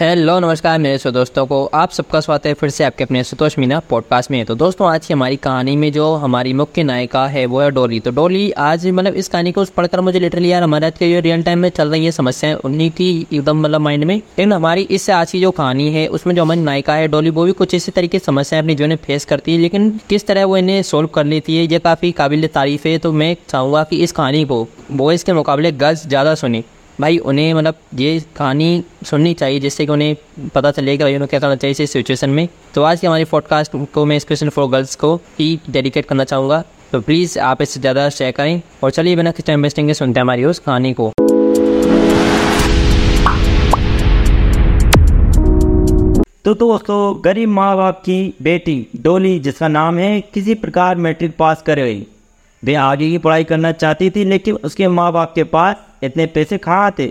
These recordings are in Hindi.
हेलो, नमस्कार मेरे सो दोस्तों को। आप सबका स्वागत है फिर से आपके अपने संतोष मीना पॉडकास्ट में। तो दोस्तों, आज की हमारी कहानी में जो हमारी मुख्य नायिका है, वो है डोली। तो डोली, आज मतलब इस कहानी को पढ़कर मुझे लिटरली यार हमारे आज के जो रियल टाइम में चल रही है समस्याएँ, उन्हीं की एकदम मतलब माइंड में। लेकिन हमारी इससे आज की जो कहानी है, उसमें जो हमारी नायिका है, डोली, वो भी कुछ इसी तरीके की समस्याएँ अपनी जीवन में फेस करती है। लेकिन किस तरह वो इन्हें सोल्व कर लेती है, ये काफ़ी काबिल तारीफ़ है। तो मैं चाहूँगा कि इस कहानी को, वो इसके मुकाबले गज ज़्यादा सुनी। भाई, उन्हें मतलब ये कहानी सुननी चाहिए जिससे कि उन्हें पता चलेगा भाई, उन्हें क्या करना चाहिए इस सिचुएशन में। तो आज की हमारी पॉडकास्ट को मैं स्पेशल फॉर गर्ल्स को ही डेडिकेट करना चाहूँगा। तो प्लीज़ आप इससे ज़्यादा शेयर करें और चलिए बिना किस टाइम वेस्टिंग के सुनते हैं हमारी उस कहानी को। तो दोस्तों, गरीब माँ बाप की बेटी डोली, जिसका नाम है, किसी प्रकार मैट्रिक पास कर गई वे आगे की पढ़ाई करना चाहती थी, लेकिन उसके माँ बाप के पास इतने पैसे कहाँ थे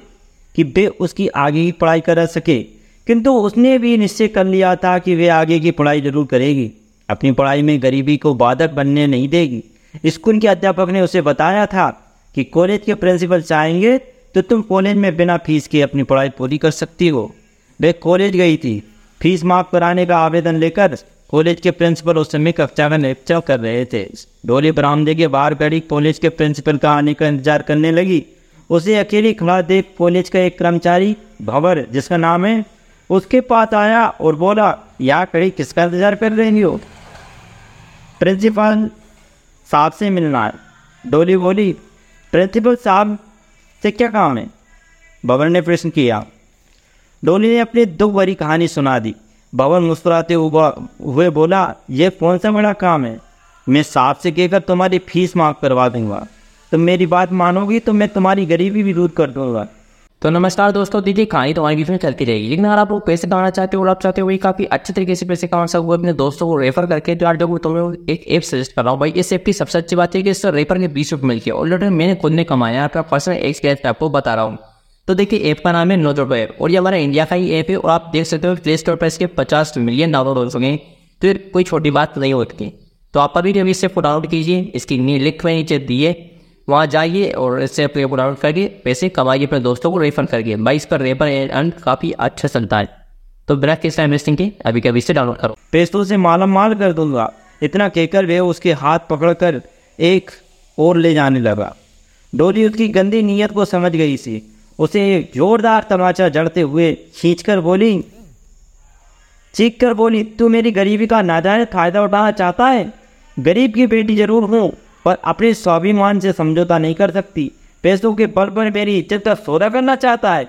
कि वे उसकी आगे की पढ़ाई कर सके? किंतु उसने भी निश्चय कर लिया था कि वे आगे की पढ़ाई ज़रूर करेगी। अपनी पढ़ाई में गरीबी को बाधक बनने नहीं देगी। स्कूल के अध्यापक ने उसे बताया था कि कॉलेज के प्रिंसिपल चाहेंगे तो तुम कॉलेज में बिना फ़ीस के अपनी पढ़ाई पूरी कर सकती हो। वे कॉलेज गई थी। फ़ीस माफ़ कराने का आवेदन लेकर कॉलेज के प्रिंसिपल उस समय कक्षा का लेक्चर कर रहे थे। डोली बरामदे के बाहर खड़ी कॉलेज के प्रिंसिपल का आने का इंतज़ार करने लगी। उसे अकेली खड़ा देख कॉलेज का एक कर्मचारी भंवर, जिसका नाम है, उसके पास आया और बोला यहाँ खड़ी किसका इंतज़ार कर रही हो? प्रिंसिपल साहब से मिलना है। डोली बोली, प्रिंसिपल साहब, से क्या काम है? भवन ने प्रश्न किया। डोली ने अपनी दुख भरी कहानी सुना दी। भवन मुस्कुराते हुए बोला यह कौन सा बड़ा काम है? मैं साहब से कहकर तुम्हारी फ़ीस माफ़ करवा दूँगा। तुम मेरी बात मानोगी तो मैं तुम्हारी गरीबी भी दूर कर दूँगा। तो नमस्कार दोस्तों, दीजिए कहानी तो हमारी बीच में चलती रहेगी। लेकिन अगर आप लोग पैसे कमाना चाहते हो और आप चाहते हो काफ़ी अच्छे तरीके से पैसे कमा सकते हो अपने दोस्तों को रेफर करके तो यार जो तुम्हें एक ऐप सजेस्ट कर रहा हूँ। भाई, इस ऐप की सबसे अच्छी बात है कि इससे रेफर के बीस रुपये मिलती है ऑलरेडी मैंने खुद ने कमाया आपका पर्सनल एक्सपीरियंस आपको बता रहा हूँ। तो देखिए ऐप का नाम है नो जोटो ऐप और ये हमारा इंडिया का ही ऐप है, और आप देख सकते हो प्ले स्टोर पर इसके पचास मिलियन डाउनलोड हो हैं। तो कोई छोटी बात नहीं होती। तो आप अभी अभी इससे डाउनलोड कीजिए, इसकी लिंक में नीचे दिए। वहाँ जाइए और इससे अपने को डाउनलोड करके पैसे कमाइए, अपने दोस्तों को रेफर भाई, इस पर रेफर एंड काफ़ी अच्छा चलता है। तो बिना किस टाइम वेस्टिंग के अभी कभी से डाउनलोड करो। पैसों से माला माल कर दूँगा। इतना कहकर वे उसके हाथ पकड़कर एक और ले जाने लगा। डोली उसकी गंदी नीयत को समझ गई सी। उसे एक जोरदार तमाचा जड़ते हुए खींचकर बोली, चीख कर बोली, तू मेरी गरीबी का नाजायज फ़ायदा उठाना चाहता है? गरीब की बेटी ज़रूर हूँ। पर अपने स्वाभिमान से समझौता नहीं कर सकती। पैसों के बल पर मेरी इज़्ज़त का सौदा करना चाहता है।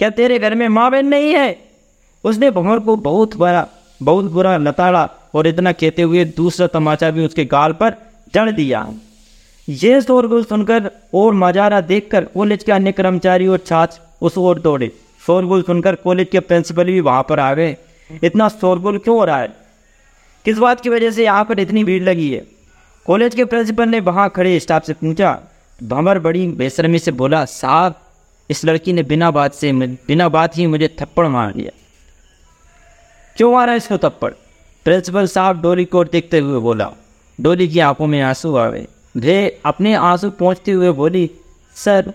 क्या तेरे घर में माँ बहन नहीं है? उसने भंवर को बहुत बड़ा, बहुत बुरा लताड़ा और इतना कहते हुए दूसरा तमाचा भी उसके गाल पर जड़ दिया। ये शोरगुल सुनकर और मजारा देखकर कॉलेज के अन्य कर्मचारी और छात्र उस ओर दौड़े। शोरगुल सुनकर कॉलेज के प्रिंसिपल भी वहाँ पर आ गए। इतना शोरगुल क्यों हो रहा है? किस बात की वजह से यहाँ पर इतनी भीड़ लगी है? कॉलेज के प्रिंसिपल ने वहाँ खड़े स्टाफ से पूछा, भंवर बड़ी बेशर्मी से बोला, साहब, इस लड़की ने बिना बात से बिना बात ही मुझे थप्पड़ मार दिया। क्यों मारा इसको थप्पड़? प्रिंसिपल साहब डोली को देखते हुए बोला डोली की आँखों में आँसू आ गए। वे अपने आँसू पहुँचते हुए बोली, सर,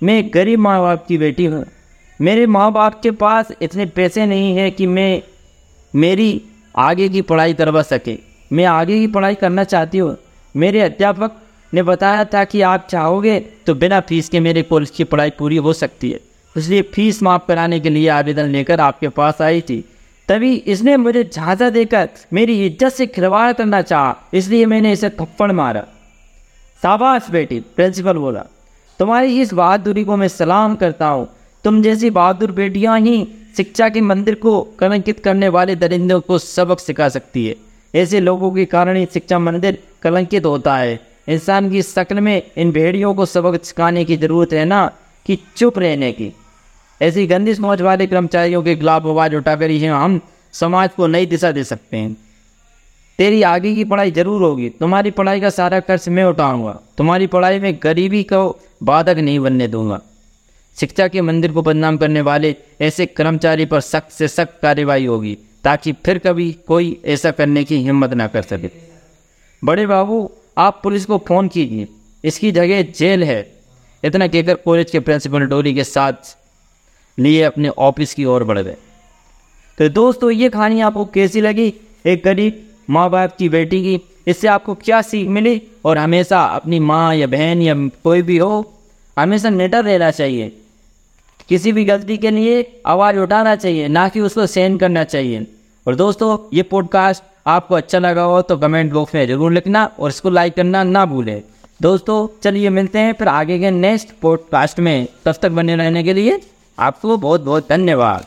मैं गरीब माँ बाप की बेटी हूँ। मेरे माँ बाप के पास इतने पैसे नहीं हैं कि मैं, मेरी आगे की पढ़ाई करवा सके। मैं आगे की पढ़ाई करना चाहती हूँ। मेरे अध्यापक ने बताया था कि आप चाहोगे तो बिना फ़ीस के मेरे कॉलेज की पढ़ाई पूरी हो सकती है। इसलिए फ़ीस माफ़ कराने के लिए आवेदन लेकर आपके पास आई थी। तभी इसने मुझे झांसा देकर मेरी इज़्ज़त से खिलवाड़ करना चाहा, इसलिए मैंने इसे थप्पड़ मारा। शाबाश बेटी, प्रिंसिपल बोला, तुम्हारी इस बहादुरी को मैं सलाम करता हूँ। तुम जैसी बहादुर बेटियाँ ही शिक्षा के मंदिर को कलंकित करने वाले दरिंदों को सबक सिखा सकती है। ऐसे लोगों के कारण ही शिक्षा मंदिर कलंकित होता है। इंसान की शक्ल में इन भेड़ियों को सबक सिखाने की ज़रूरत है ना, कि चुप रहने की। ऐसी गंदी समझ वाले कर्मचारियों के खिलाफ आवाज़ उठाकर ही हम समाज को नई दिशा दे सकते हैं। तेरी आगे की पढ़ाई ज़रूर होगी। तुम्हारी पढ़ाई का सारा खर्च मैं उठाऊँगा। तुम्हारी पढ़ाई में गरीबी को बाधक नहीं बनने दूँगा। शिक्षा के मंदिर को बदनाम करने वाले ऐसे कर्मचारी पर सख्त से सख्त कार्यवाही होगी। ताकि फिर कभी कोई ऐसा करने की हिम्मत ना कर सके। बड़े बाबू, आप पुलिस को फ़ोन कीजिए। इसकी जगह जेल है। इतना कहकर कॉलेज के प्रिंसिपल डोली के साथ लिए अपने ऑफ़िस की ओर बढ़ गए। तो दोस्तों, ये कहानी आपको कैसी लगी? एक गरीब माँ बाप की बेटी की। इससे आपको क्या सीख मिली? और हमेशा अपनी माँ या बहन या कोई भी हो, हमेशा निडर रहना चाहिए। किसी भी गलती के लिए आवाज़ उठाना चाहिए, ना कि उसको सेंड करना चाहिए। और दोस्तों, ये पॉडकास्ट आपको अच्छा लगा हो तो कमेंट बॉक्स में ज़रूर लिखना और इसको लाइक करना ना भूलें। दोस्तों, चलिए मिलते हैं फिर आगे के नेक्स्ट पॉडकास्ट में। तब तक बने रहने के लिए आपको बहुत बहुत धन्यवाद।